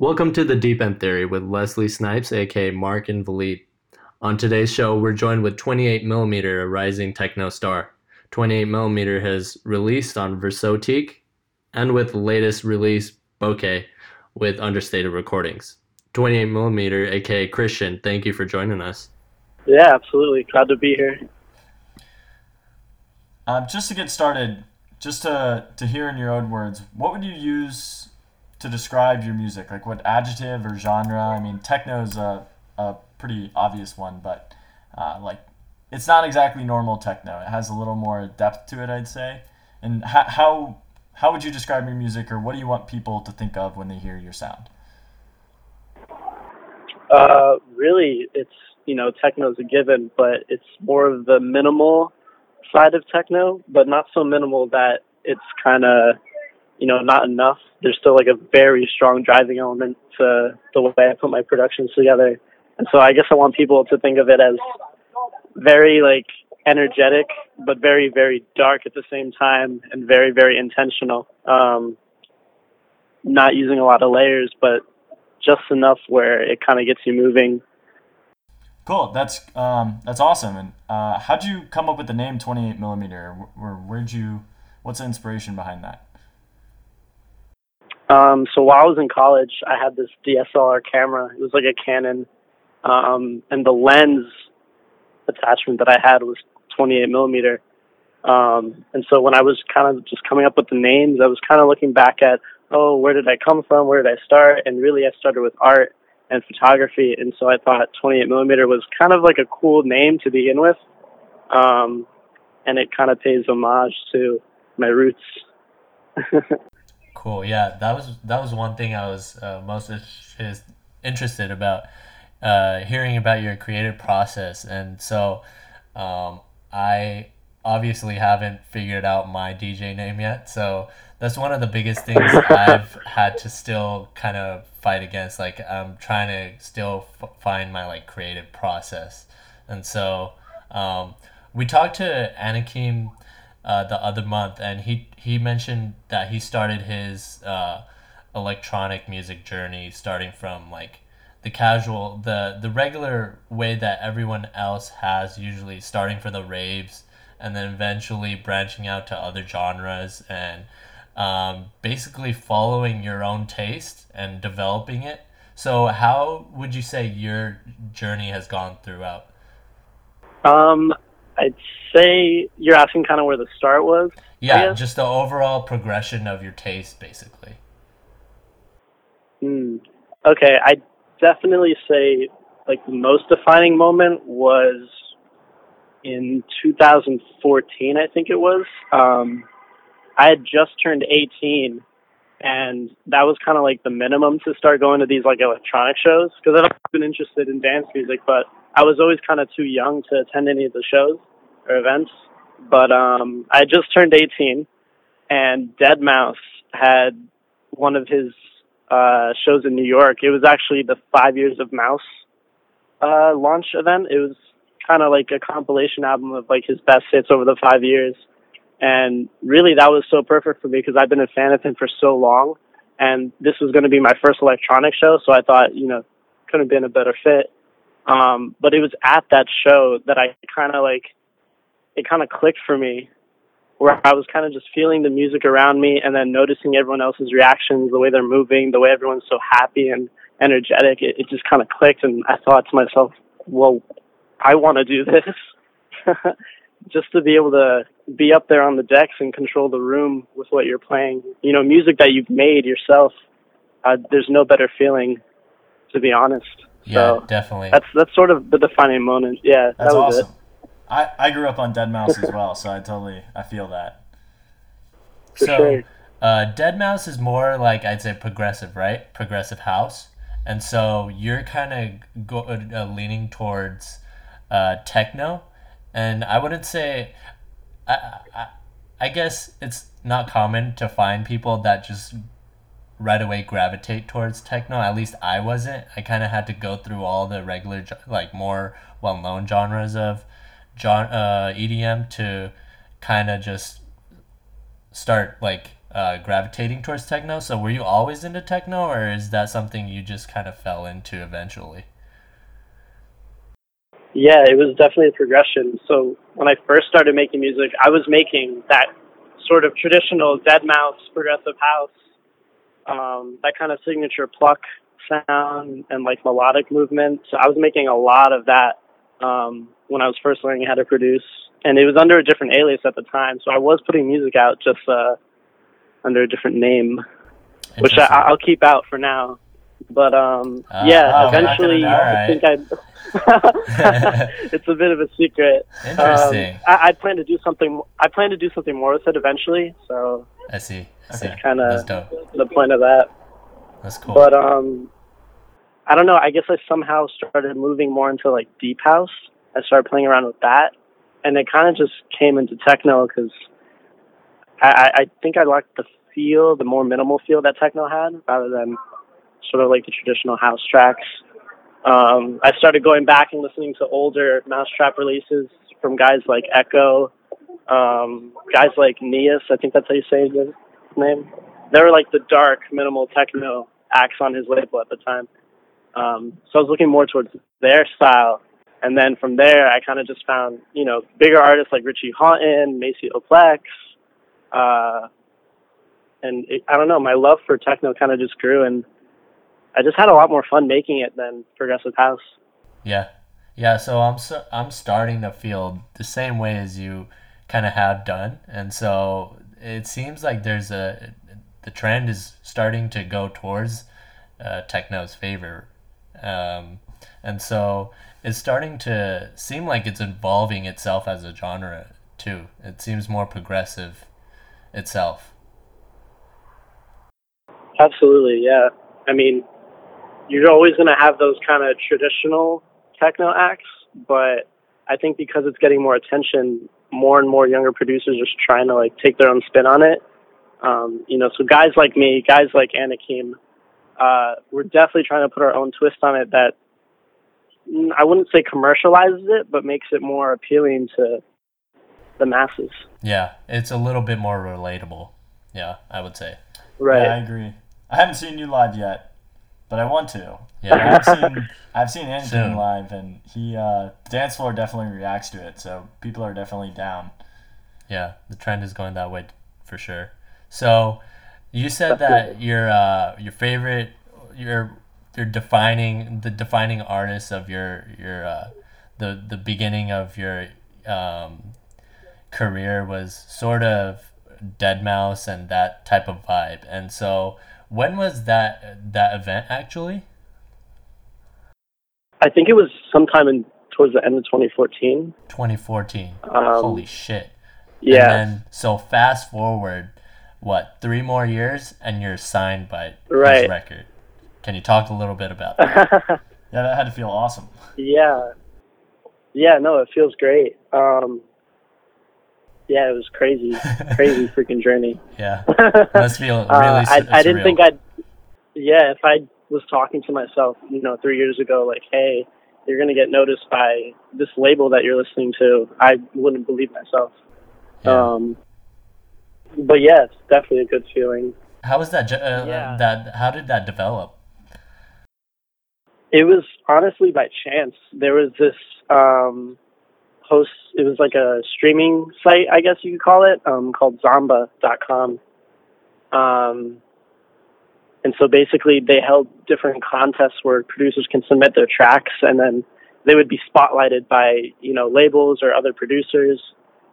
Welcome to the Deep End Theory with Leslie Snipes, aka Mark and Valit. On today's show, we're joined with 28mm, a rising techno star. 28mm has released on Versotique and with the latest release, Bokeh, with understated recordings. 28mm, aka Christian, thank you for joining us. Yeah, absolutely. Glad to be here. Um, just to get started, just to, to hear in your own words, what would you use to describe your music? Like what adjective or genre? I mean, techno is a, a pretty obvious one, but uh, like it's not exactly normal techno. It has a little more depth to it, I'd say. And how, how, how would you describe your music, or what do you want people to think of when they hear your sound? Uh, really, it's you know techno is a given, but it's more of the minimal side of techno, but not so minimal that it's kind of you know not enough. There's still like a very strong driving element to the way I put my productions together, and so I guess I want people to think of it as very like energetic, but very very dark at the same time, and very very intentional. Um, not using a lot of layers, but just enough where it kind of gets you moving. Cool. That's um, that's awesome. And uh, how'd you come up with the name 28 millimeter? Where, where'd you? What's the inspiration behind that? Um, so while I was in college, I had this DSLR camera. It was like a Canon, um, and the lens attachment that I had was 28 millimeter. Um, and so when I was kind of just coming up with the names, I was kind of looking back at, oh, where did I come from? Where did I start? And really, I started with art and photography. And so I thought 28 millimeter was kind of like a cool name to begin with. Um, and it kind of pays homage to my roots. cool. Yeah, that was that was one thing I was uh, most interested about uh, hearing about your creative process. And so um, I obviously haven't figured out my DJ name yet. So that's one of the biggest things I've had to still kind of fight against. Like I'm trying to still f- find my like creative process, and so um, we talked to Anakim uh, the other month, and he he mentioned that he started his uh, electronic music journey starting from like the casual the the regular way that everyone else has usually starting for the raves and then eventually branching out to other genres and um, basically following your own taste and developing it. So, how would you say your journey has gone throughout? Um, I'd say you're asking kind of where the start was. Yeah, just the overall progression of your taste, basically. Hmm. Okay, I definitely say like the most defining moment was in 2014, I think it was. Um, I had just turned 18, and that was kind of like the minimum to start going to these like electronic shows because I've been interested in dance music, but I was always kind of too young to attend any of the shows events. But um, I just turned 18, and Deadmau5 had one of his uh, shows in New York. It was actually the Five Years of Mouse uh, launch event. It was kind of like a compilation album of like his best hits over the five years. And really, that was so perfect for me because I've been a fan of him for so long. And this was going to be my first electronic show. So I thought, you know, couldn't have been a better fit. Um, but it was at that show that I kind of like, it kind of clicked for me where I was kind of just feeling the music around me and then noticing everyone else's reactions, the way they're moving, the way everyone's so happy and energetic. It, it just kind of clicked. And I thought to myself, well, I want to do this. just to be able to be up there on the decks and control the room with what you're playing. You know, music that you've made yourself. Uh, there's no better feeling, to be honest. Yeah, so definitely. That's that's sort of the defining moment. Yeah, that's that awesome. It. I I grew up on Deadmau5 as well, so I totally I feel that. For so, sure. uh, Deadmau5 is more like I'd say progressive, right? Progressive house, and so you're kind of go, uh, leaning towards uh, techno and I wouldn't say, I, I, I guess it's not common to find people that just right away gravitate towards techno. At least I wasn't. I kind of had to go through all the regular, like more well known genres of John uh, EDM to kind of just start like uh, gravitating towards techno. So were you always into techno, or is that something you just kind of fell into eventually? Yeah, it was definitely a progression. So when I first started making music, I was making that sort of traditional Deadmau5 progressive house, um, that kind of signature pluck sound and like melodic movement. So I was making a lot of that um, when I was first learning how to produce, and it was under a different alias at the time. So I was putting music out just uh, under a different name, which I, I'll keep out for now. But um, uh, yeah, oh, eventually right. I think I. it's a bit of a secret. Interesting. Um, I, I, plan to do something. I plan to do something more with it eventually. So I see. I see. kind of the point of that. That's cool. But um, I don't know. I guess I somehow started moving more into like deep house. I started playing around with that, and it kind of just came into techno because I, I think I liked the feel, the more minimal feel that techno had, rather than sort of like the traditional house tracks. Um, I started going back and listening to older Mau5trap releases from guys like Echo, um, guys like Neas, I think that's how you say his name. They were like the dark, minimal techno acts on his label at the time. Um, so I was looking more towards their style. And then from there, I kind of just found, you know, bigger artists like Richie Hawtin, Maceo Plex, Uh, and it, I don't know, my love for techno kind of just grew. And I just had a lot more fun making it than progressive house. Yeah. Yeah. So I'm, so, I'm starting to feel the same way as you kind of have done. And so it seems like there's a, the trend is starting to go towards uh, techno's favor um, and so it's starting to seem like it's evolving itself as a genre too. It seems more progressive itself. Absolutely, yeah. I mean, you're always going to have those kind of traditional techno acts, but I think because it's getting more attention, more and more younger producers are just trying to like take their own spin on it. Um, you know, so guys like me, guys like Anakim, uh, we're definitely trying to put our own twist on it that I wouldn't say commercializes it, but makes it more appealing to the masses. Yeah, it's a little bit more relatable. Yeah, I would say. Right. Yeah, I agree. I haven't seen you live yet, but I want to. Yeah, I've seen I've seen Anakim live, and he uh, dance floor definitely reacts to it. So people are definitely down. Yeah, the trend is going that way for sure. So you said that your uh, your favorite your your defining the defining artist of your your uh, the the beginning of your um, career was sort of Deadmau5 and that type of vibe. And so, when was that that event actually? I think it was sometime in towards the end of 2014. 2014. Um, Holy shit. Yeah. And then, so fast forward what three more years and you're signed by right. record. Can you talk a little bit about that? yeah, that had to feel awesome. Yeah, yeah, no, it feels great. Um, yeah, it was crazy, crazy freaking journey. Yeah, must feel really. uh, I, I didn't think I'd. Yeah, if I was talking to myself, you know, three years ago, like, hey, you're gonna get noticed by this label that you're listening to, I wouldn't believe myself. Yeah. Um, but yeah, it's definitely a good feeling. How was that? Uh, yeah. That how did that develop? It was honestly by chance. There was this um, host. It was like a streaming site, I guess you could call it, um, called Zomba.com. Um, and so basically, they held different contests where producers can submit their tracks, and then they would be spotlighted by you know labels or other producers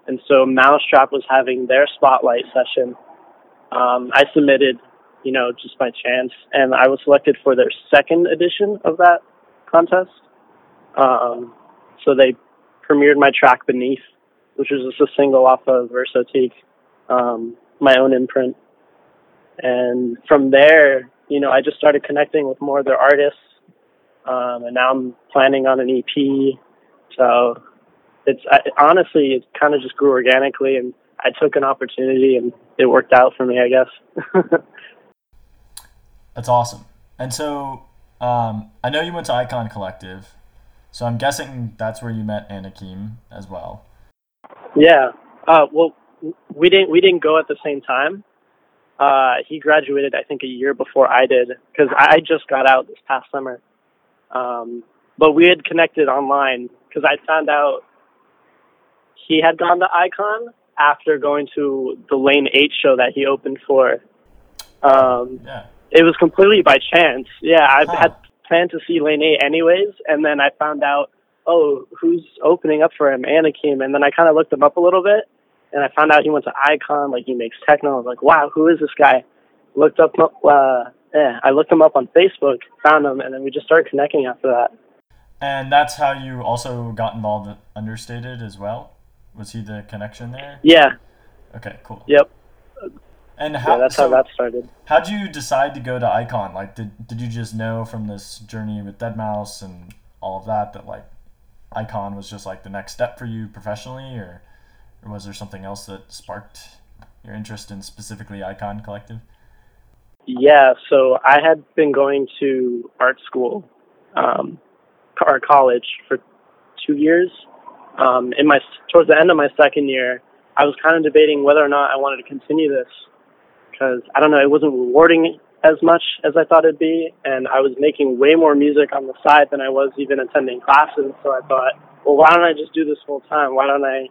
and so Mau5trap was having their spotlight session. Um, I submitted, you know, just by chance, and I was selected for their second edition of that contest. Um, so they premiered my track Beneath, which was just a single off of Versotique, um, my own imprint. And from there, you know, I just started connecting with more of their artists. Um, and now I'm planning on an EP. So it's I, honestly it kind of just grew organically, and I took an opportunity, and it worked out for me, I guess. That's awesome. And so um, I know you went to Icon Collective, so I'm guessing that's where you met Anakim as well. Yeah. Uh, well, we didn't we didn't go at the same time. Uh, he graduated, I think, a year before I did because I just got out this past summer. Um, but we had connected online because I found out he had gone to Icon after going to the Lane Eight show that he opened for. Um, Yeah. It was completely by chance. Yeah, I Huh. had planned to see Lane Eight anyways, and then I found out, oh, who's opening up for him? Anakim, and then I kind of looked him up a little bit, and I found out he went to Icon, like he makes techno. I was like, wow, who is this guy? Looked up, uh, yeah, I looked him up on Facebook, found him, and then we just started connecting after that. And that's how you also got involved Understated as well? Was he the connection there? Yeah, Okay, cool. yep, And how yeah, that's so how that started. how'd you decide to go to Icon? Like did did you just know from this journey with Deadmau5 and all of that that like Icon was just like the next step for you professionally or or was there something else that sparked your interest in specifically Icon Collective? Yeah, so I had been going to art school, um, or college for two years. Um, in my towards the end of my second year, I was kind of debating whether or not I wanted to continue this because I don't know, it wasn't rewarding as much as I thought it'd be, and I was making way more music on the side than I was even attending classes. So I thought, well, why don't I just do this full time? Why don't I,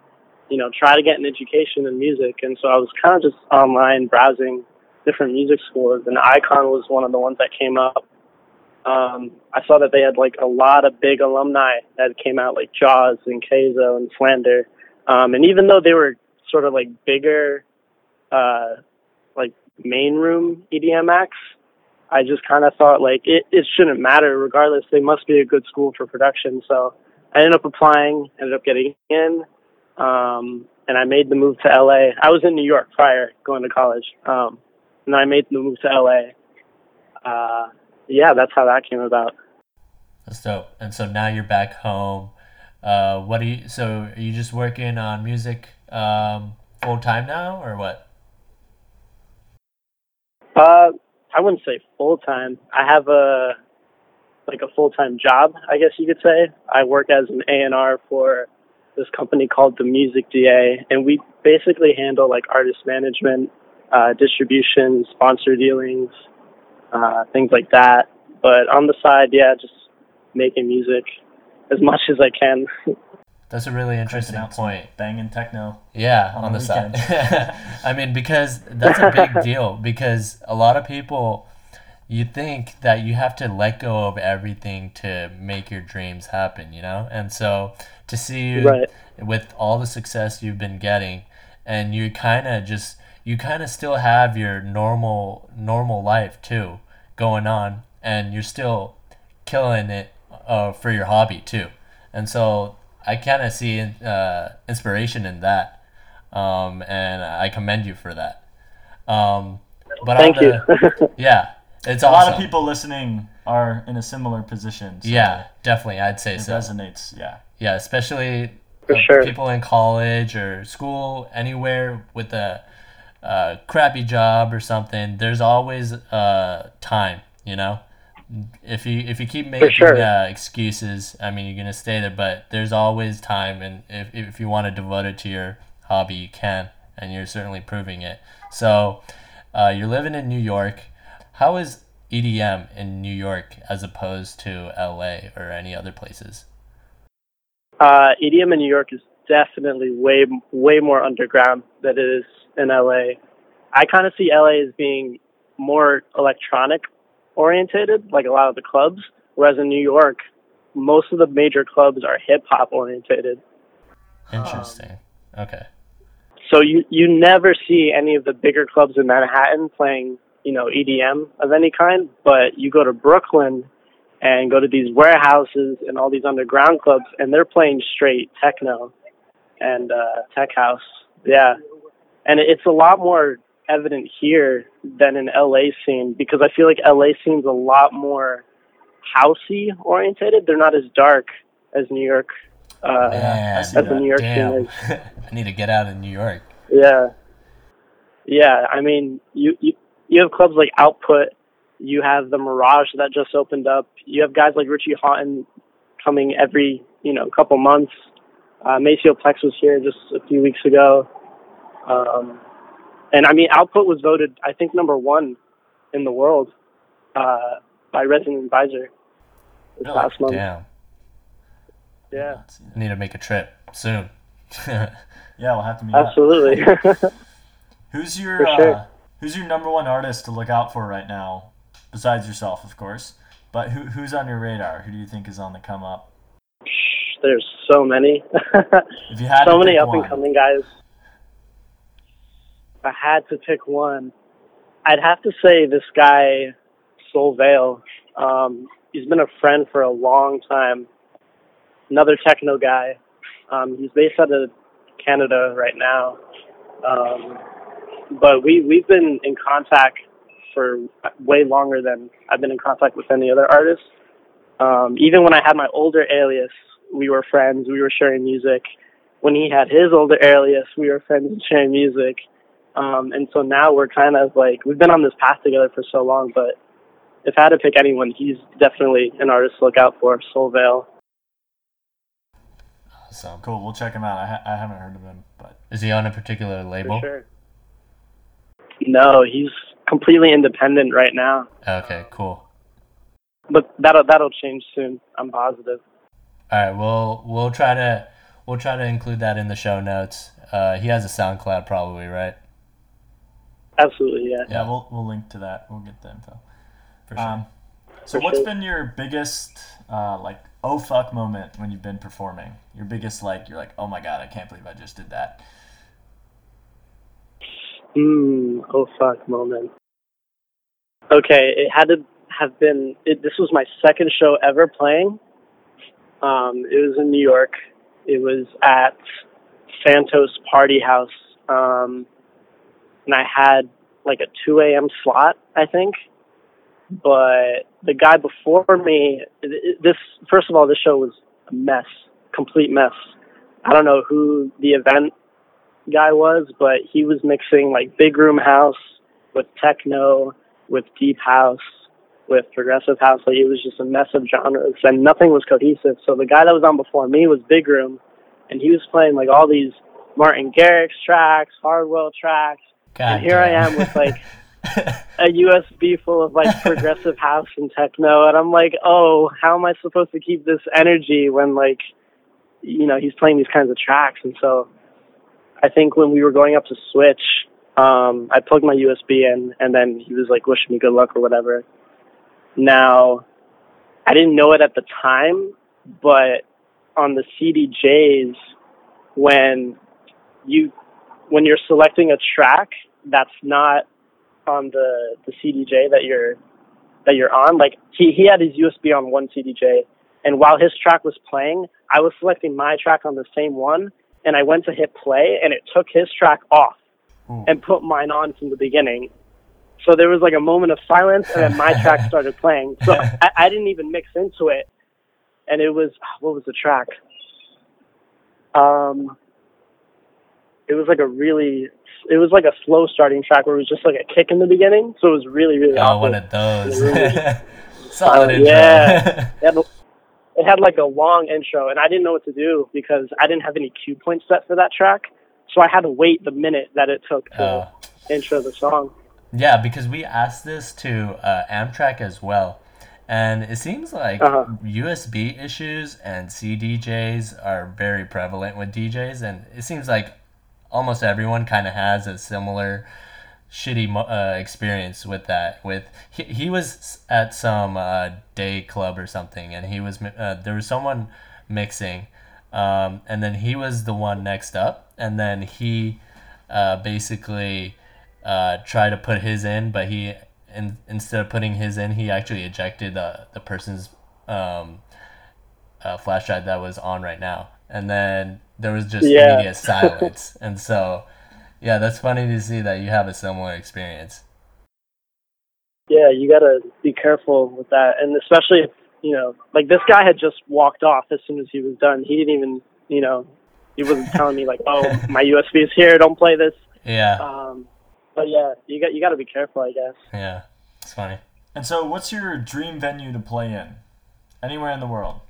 you know, try to get an education in music? And so I was kind of just online browsing different music schools, and Icon was one of the ones that came up. Um, I saw that they had like a lot of big alumni that came out, like Jauz and Kayzo and Slander. Um, and even though they were sort of like bigger, uh, like main room EDM acts, I just kind of thought like it, it shouldn't matter regardless. They must be a good school for production. So I ended up applying, ended up getting in, um, and I made the move to LA. I was in New York prior going to college. Um, and I made the move to LA. Uh, yeah, that's how that came about. That's dope. And so now you're back home. Uh, what do you? So are you just working on music um, full time now, or what? Uh, I wouldn't say full time. I have a like a full time job, I guess you could say. I work as an A and R for this company called the Music DA, and we basically handle like artist management, uh, distribution, sponsor dealings, uh, things like that. But on the side, yeah, just making music as much as I can. That's a really interesting point. Banging techno. Yeah, on on, the the side. I mean, because that's a big deal. Because a lot of people, you think that you have to let go of everything to make your dreams happen, you know? And so to see you Right. with all the success you've been getting, and you kind of just, you kind of still have your normal, normal life too going on, and you're still killing it uh, for your hobby too. And so I kind of see uh, inspiration in that, um, and I commend you for that. Um, but Thank on you. yeah, it's A awesome. lot of people listening are in a similar position. so Yeah, definitely, I'd say It so. resonates, yeah. Yeah, especially For sure. people in college or school, anywhere with a uh, crappy job or something. There's always uh, time, you know. If you if you keep making sure. uh, excuses, I mean, you're gonna stay there. But there's always time, and if if you want to devote it to your hobby, you can, and you're certainly proving it. So, uh, you're living in New York. How is EDM in New York as opposed to LA or any other places? Uh, EDM in New York is definitely way way more underground than it is in LA. I kind of see LA as being more electronic orientated, like a lot of the clubs, whereas in New York, most of the major clubs are hip hop orientated. Interesting. Okay. So you you never see any of the bigger clubs in Manhattan playing, you know, EDM of any kind, but you go to Brooklyn and go to these warehouses and all these underground clubs and they're playing straight techno and uh tech house. Yeah. And it's a lot more evident here than in LA scene because I feel like LA scene's a lot more housey orientated. They're not as dark as New York. Uh see as the. New York Damn. scene is. I need to get out of New York. Yeah. Yeah, I mean, you, you you have clubs like Output, you have the Mirage that just opened up. You have guys like Richie Hawtin coming every, you know, couple months. Uh Maceo Plex was here just a few weeks ago. Um And I mean, Output was voted, I think, number one in the world uh, by Resident Advisor this Really? last month. Damn. Yeah, I need to make a trip soon. Yeah, we'll have to meet up. absolutely. Who's your For uh. Who's your number one artist to look out for right now, besides yourself, of course? But who who's on your radar? Who do you think is on the come up? There's so many. If you had so many up and coming guys. I had to pick one, I'd have to say this guy, Soul Vale. Um, he's been a friend for a long time. Another techno guy. Um, he's based out of Canada right now. Um, but we we've been in contact for way longer than I've been in contact with any other artist. Um, even when I had my older alias, we were friends. We were sharing music. When he had his older alias, we were friends and sharing music. Um, and so now we're kind of like we've been on this path together for so long. But if I had to pick anyone, he's definitely an artist to look out for. Soul Vale. Awesome. Cool, we'll check him out. I, ha- I haven't heard of him, but Is he on a particular label? sure. No, he's completely independent right now. Okay, cool. But that'll that'll change soon. I'm positive. All right, we'll we'll try to we'll try to include that in the show notes. Uh, he has a SoundCloud, probably, right? Absolutely, yeah. yeah, we'll we'll link to that. We'll get the info. For sure. Um, so For what's sure. been your biggest uh, like oh fuck moment when you've been performing? Your biggest like you're like oh my god I can't believe I just did that. Hmm. Oh fuck moment. Okay, it had to have been. It, this was my second show ever playing. Um, it was in New York. It was at Santos Party House, um, and I had like a 2 a.m. slot, I think. But the guy before me, this first of all, this show was a mess, complete mess. I don't know who the event guy was, but he was mixing like big room house with techno, with deep house, with progressive house. Like it was just a mess of genres, and nothing was cohesive. So the guy that was on before me was big room, and he was playing like all these Martin Garrix tracks, Hardwell tracks, God and here I am with, like, a USB full of like progressive house and techno, and I'm like, oh, how am I supposed to keep this energy when like, you know, he's playing these kinds of tracks, and so I think when we were going up to switch, um, I plugged my USB in, and then he was like wishing me good luck or whatever. Now, I didn't know it at the time, but on the CDJs, when you when you're selecting a track that's not on the the CDJ that you're that you're on, like he he had his USB on one CDJ, and while his track was playing, I was selecting my track on the same one, and I went to hit play, and it took his track off Ooh. and put mine on from the beginning. So there was like a moment of silence, and then my track started playing. So I, I didn't even mix into it, and it was what was the track? Um, it was like a really, it was like a slow starting track where it was just like a kick in the beginning. So it was really really oh, awkward. one of those. Really? Solid intro. yeah. It had, it had like a long intro, and I didn't know what to do because I didn't have any cue points set for that track. So I had to wait the minute that it took to Oh. intro the song. Yeah, because we asked this to uh, Amtrak as well, and it seems like Uh-huh. USB issues and CDJs are very prevalent with DJs, and it seems like almost everyone kind of has a similar shitty uh, experience with that. With he, he was at some uh, day club or something, and he was uh, there was someone mixing, um, and then he was the one next up, and then he uh, basically uh, tried to put his in, but he in, instead of putting his in, he actually ejected the the person's um, uh, flash drive that was on right now, and then there was just Yeah. immediate silence, and so yeah, that's funny to see that you have a similar experience. Yeah, you gotta be careful with that, and especially if you know, like this guy had just walked off as soon as he was done. He didn't even, you know, he wasn't telling me like, "Oh, my USB is here. Don't play this." Yeah, Um, but yeah, you got you got to be careful, I guess. yeah, it's funny. And so, what's your dream venue to play in? Anywhere in the world.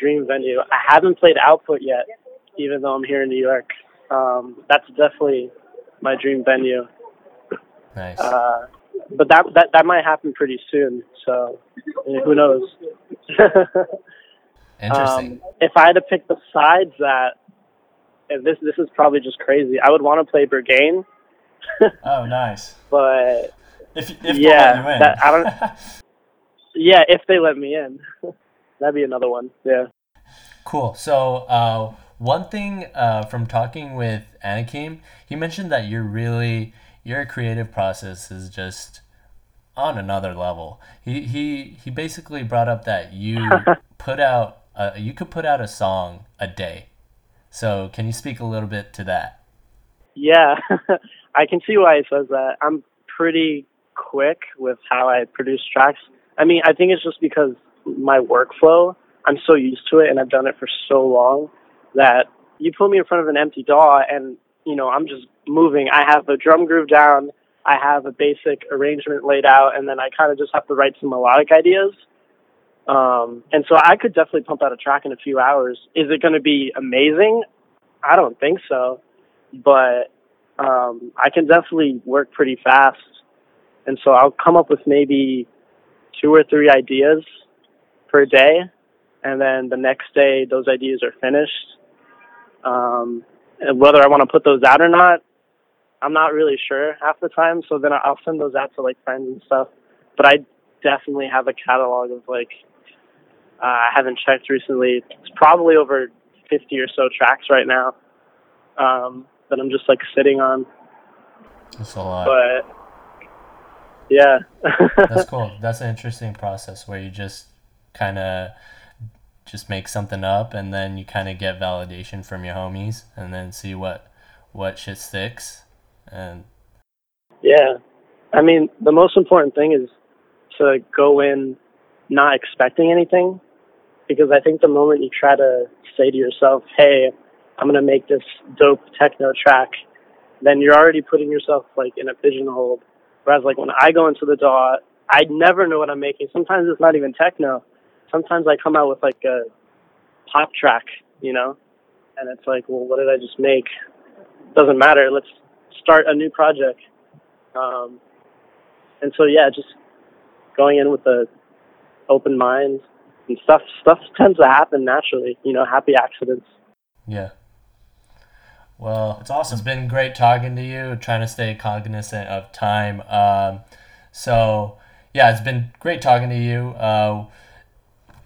Dream venue. I haven't played Output yet, even though I'm here in New York. Um, that's definitely my dream venue. Nice. Uh, but that that that might happen pretty soon. So eh, who knows? Interesting. Um, if I had to pick besides that, and this this is probably just crazy. I would want to play Berghain, Oh, nice. but If if Yeah, let you in. that- I don't- yeah, if they let me in, that'd be another one. Yeah. Cool. So, uh, one thing uh, from talking with Anakim, he mentioned that you're really your creative process is just on another level. He he he basically brought up that you put out uh, you could put out a song a day. So, can you speak a little bit to that? Yeah, I can see why he says that. I'm pretty quick with how I produce tracks. I mean, I think it's just because my workflow, I'm so used to it and I've done it for so long that you put me in front of an empty DAW and, you know, I'm just moving. I have the drum groove down, I have a basic arrangement laid out, and then I kind of just have to write some melodic ideas. Um, and so I could definitely pump out a track in a few hours. Is it going to be amazing? I don't think so but um, I can definitely work pretty fast. And so I'll come up with maybe two or three ideas per day, and then the next day those ideas are finished. Um, and whether I want to put those out or not, I'm not really sure half the time. So then I'll send those out to like friends and stuff. But I definitely have a catalog of like uh, I haven't checked recently. It's probably over 50 or so tracks right now. Um, that I'm just like sitting on. That's a lot. But yeah, That's cool. That's an interesting process where you just kind of just make something up and then you kind of get validation from your homies and then see what what shit sticks and yeah. I mean, the most important thing is to go in not expecting anything, because I think the moment you try to say to yourself, "Hey, I'm gonna make this dope techno track," then you're already putting yourself like in a pigeonhole. Whereas like when I go into the DAW, I never know what I'm making. Sometimes it's not even techno. Sometimes I come out with like a pop track, you know, and it's like, well, what did I just make? Doesn't matter. Let's start a new project. Um, and so yeah, just going in with a open mind and stuff. Stuff tends to happen naturally. You know, happy accidents. yeah. Well, It's awesome. It's been great talking to you, trying to stay cognizant of time. Um, so, yeah, it's been great talking to you. Uh,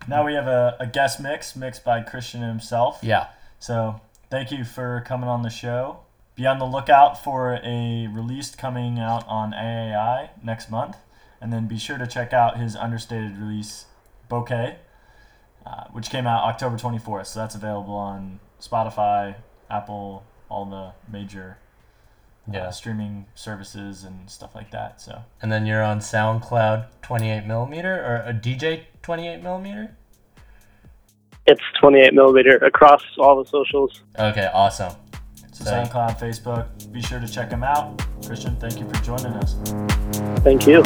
Now we have a, a guest mix mixed by Christian himself. yeah. So thank you for coming on the show. Be on the lookout for a release coming out on AAI next month. And then be sure to check out his understated release, Bokeh, uh, which came out October 24th. So that's available on Spotify, Apple, all the major uh, Yeah. streaming services and stuff like that. So And then you're on SoundCloud 28 millimeter or a DJ 28 millimeter? It's 28 millimeter across all the socials. Okay, awesome. So So- SoundCloud, Facebook, be sure to check them out. Christian, thank you for joining us. Thank you.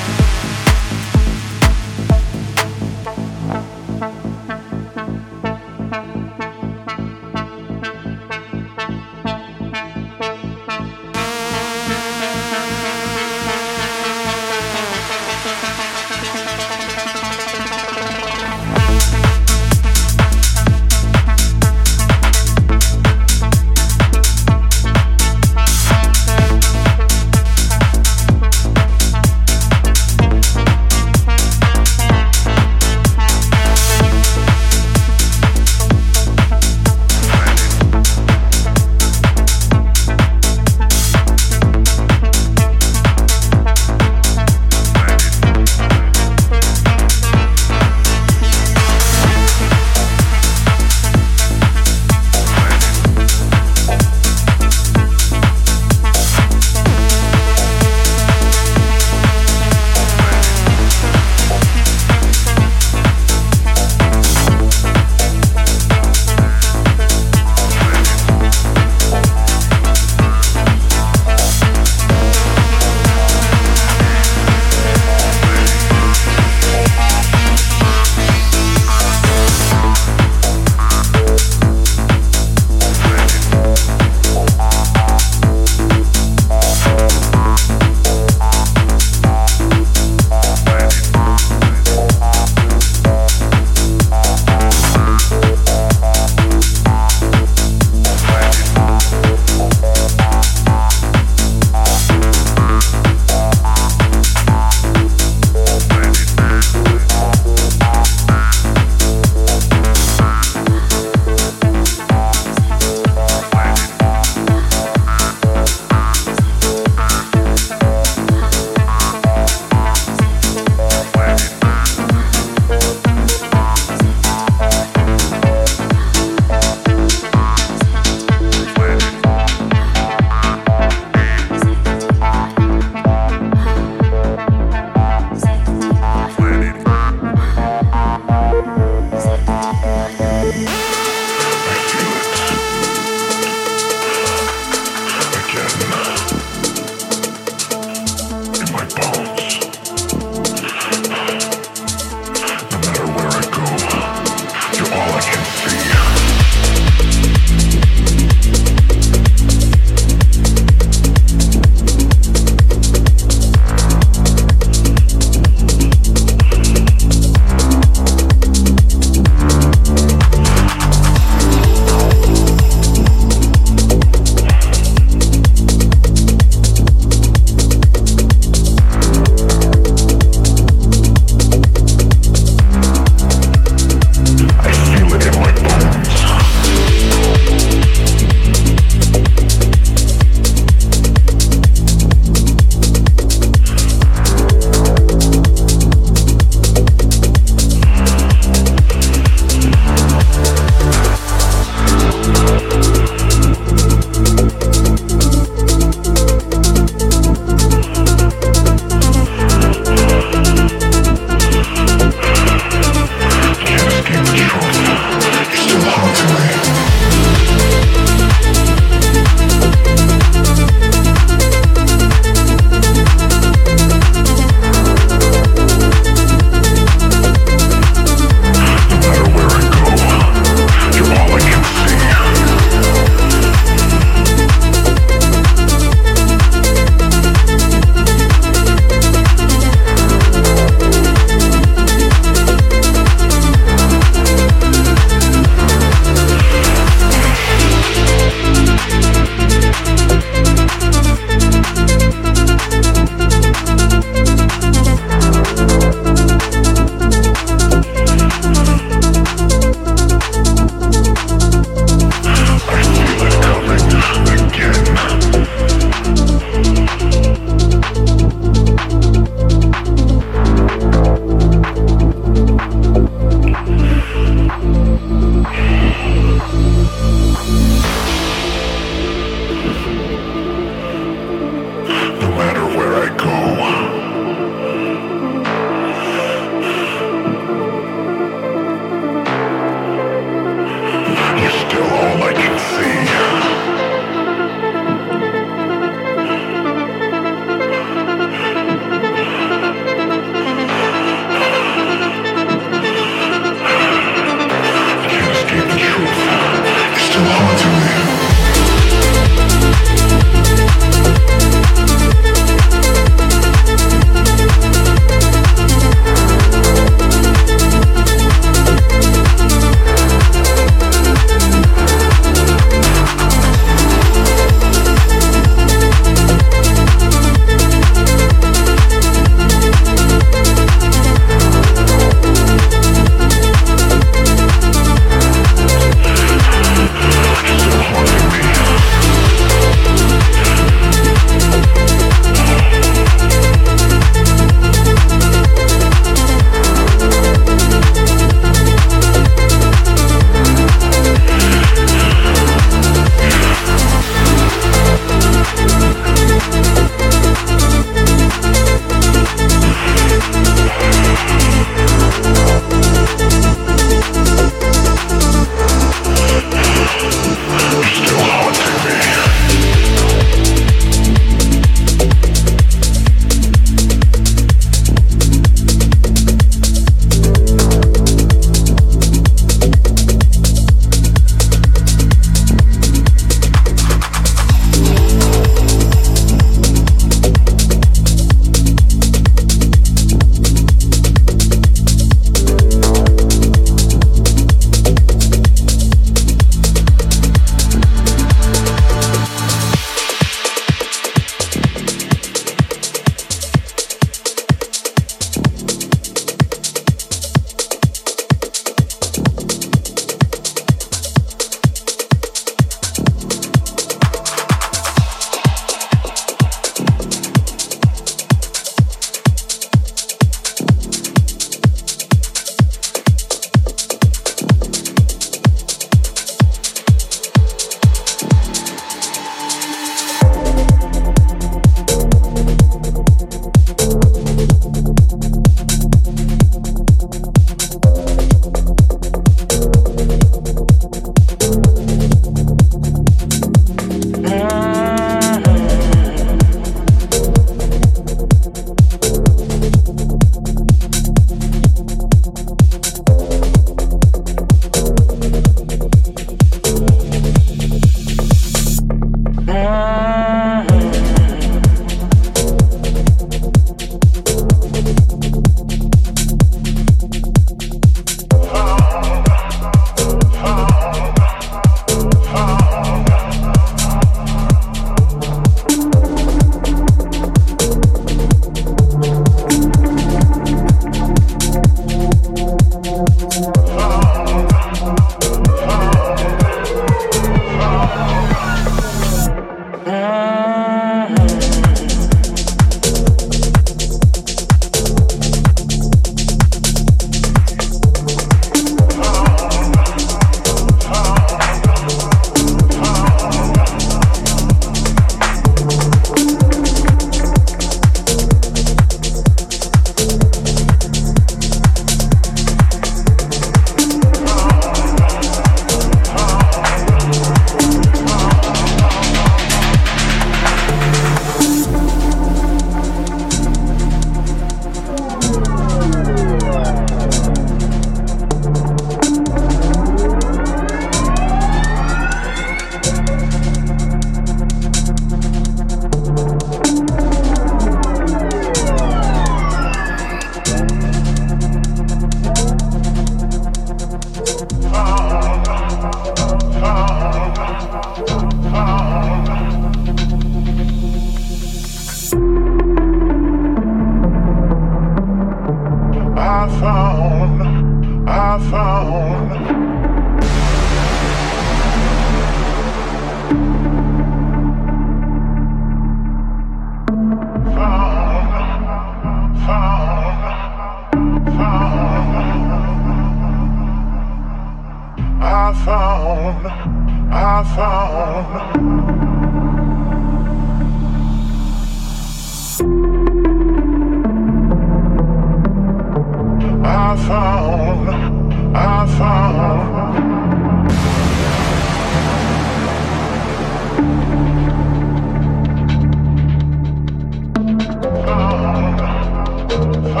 I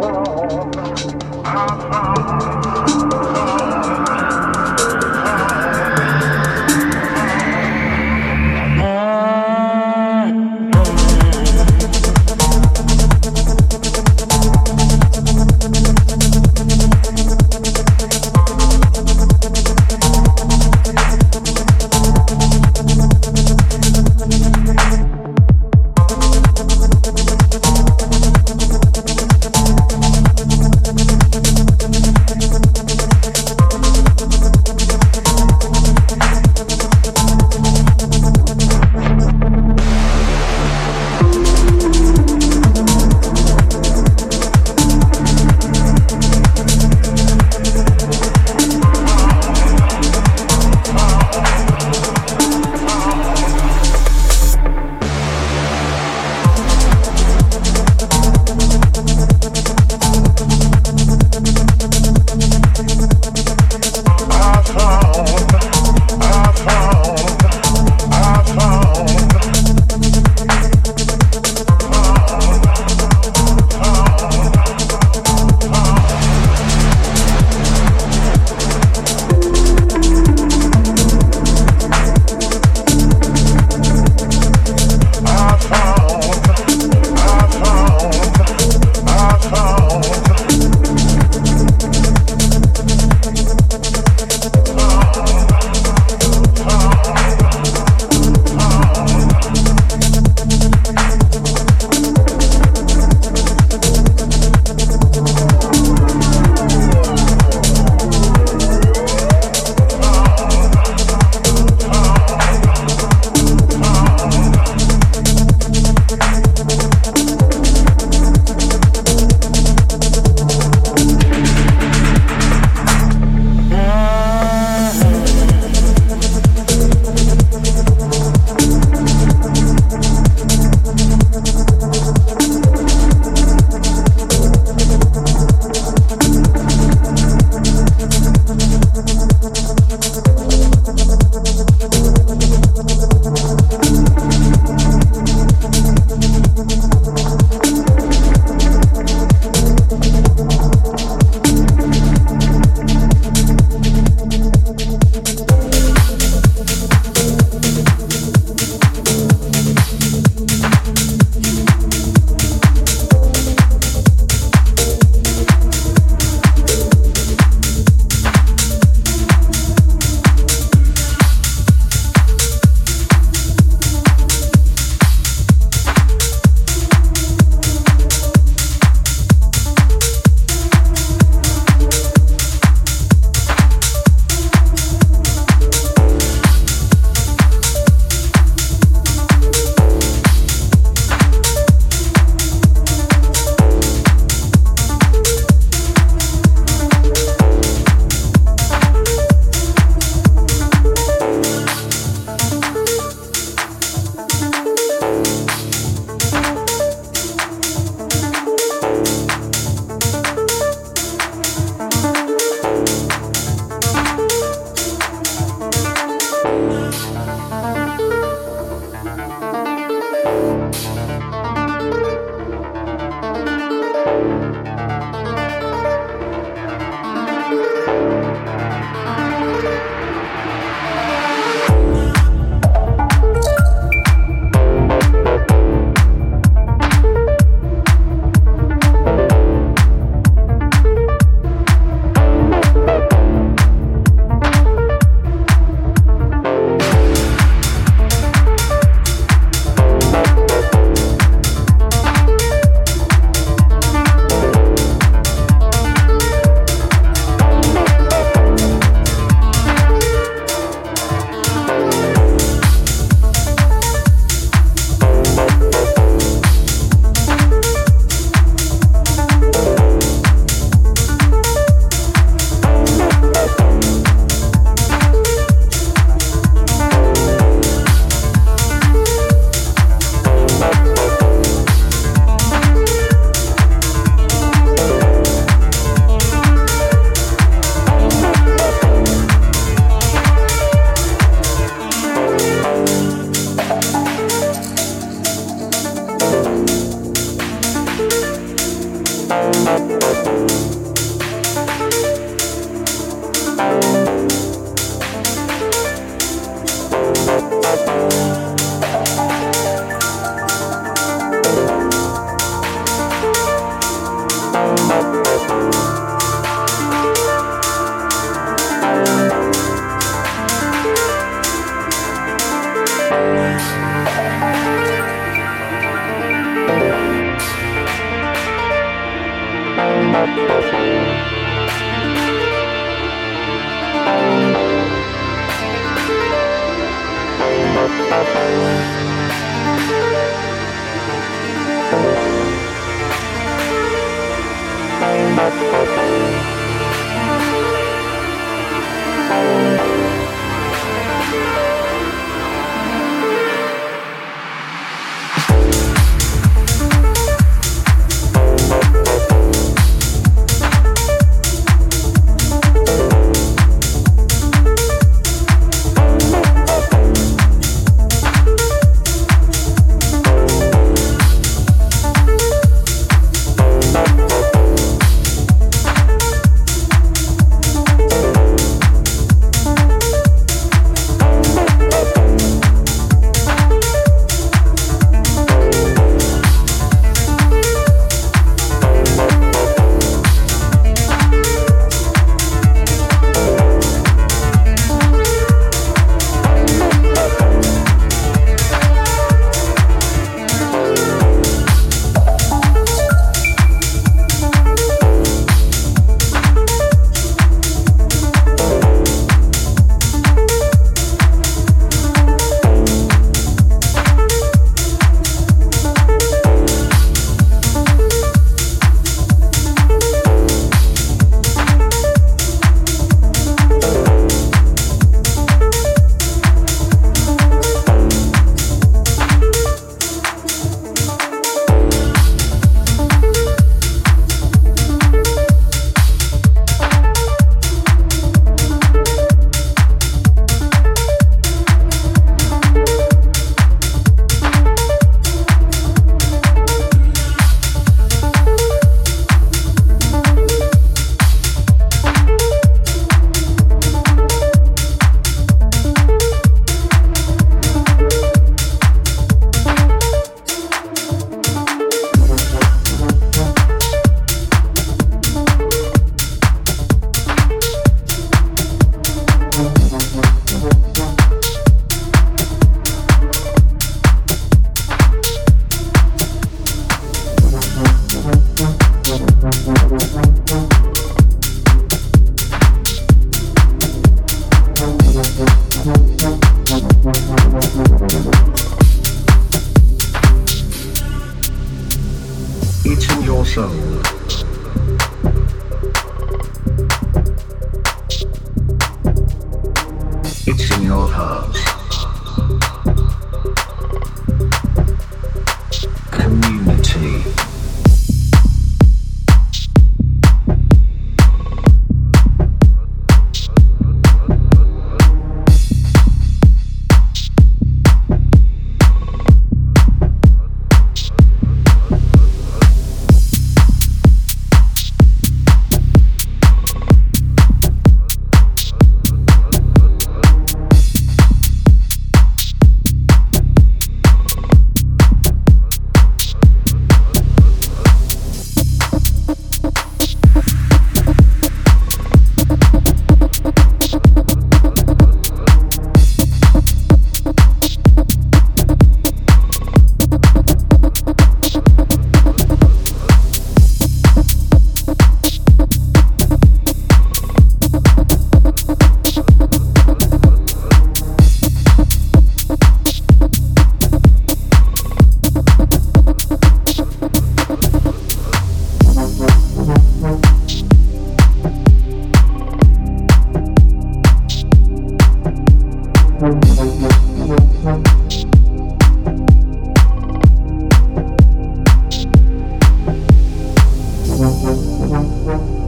found, I found.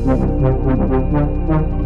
thank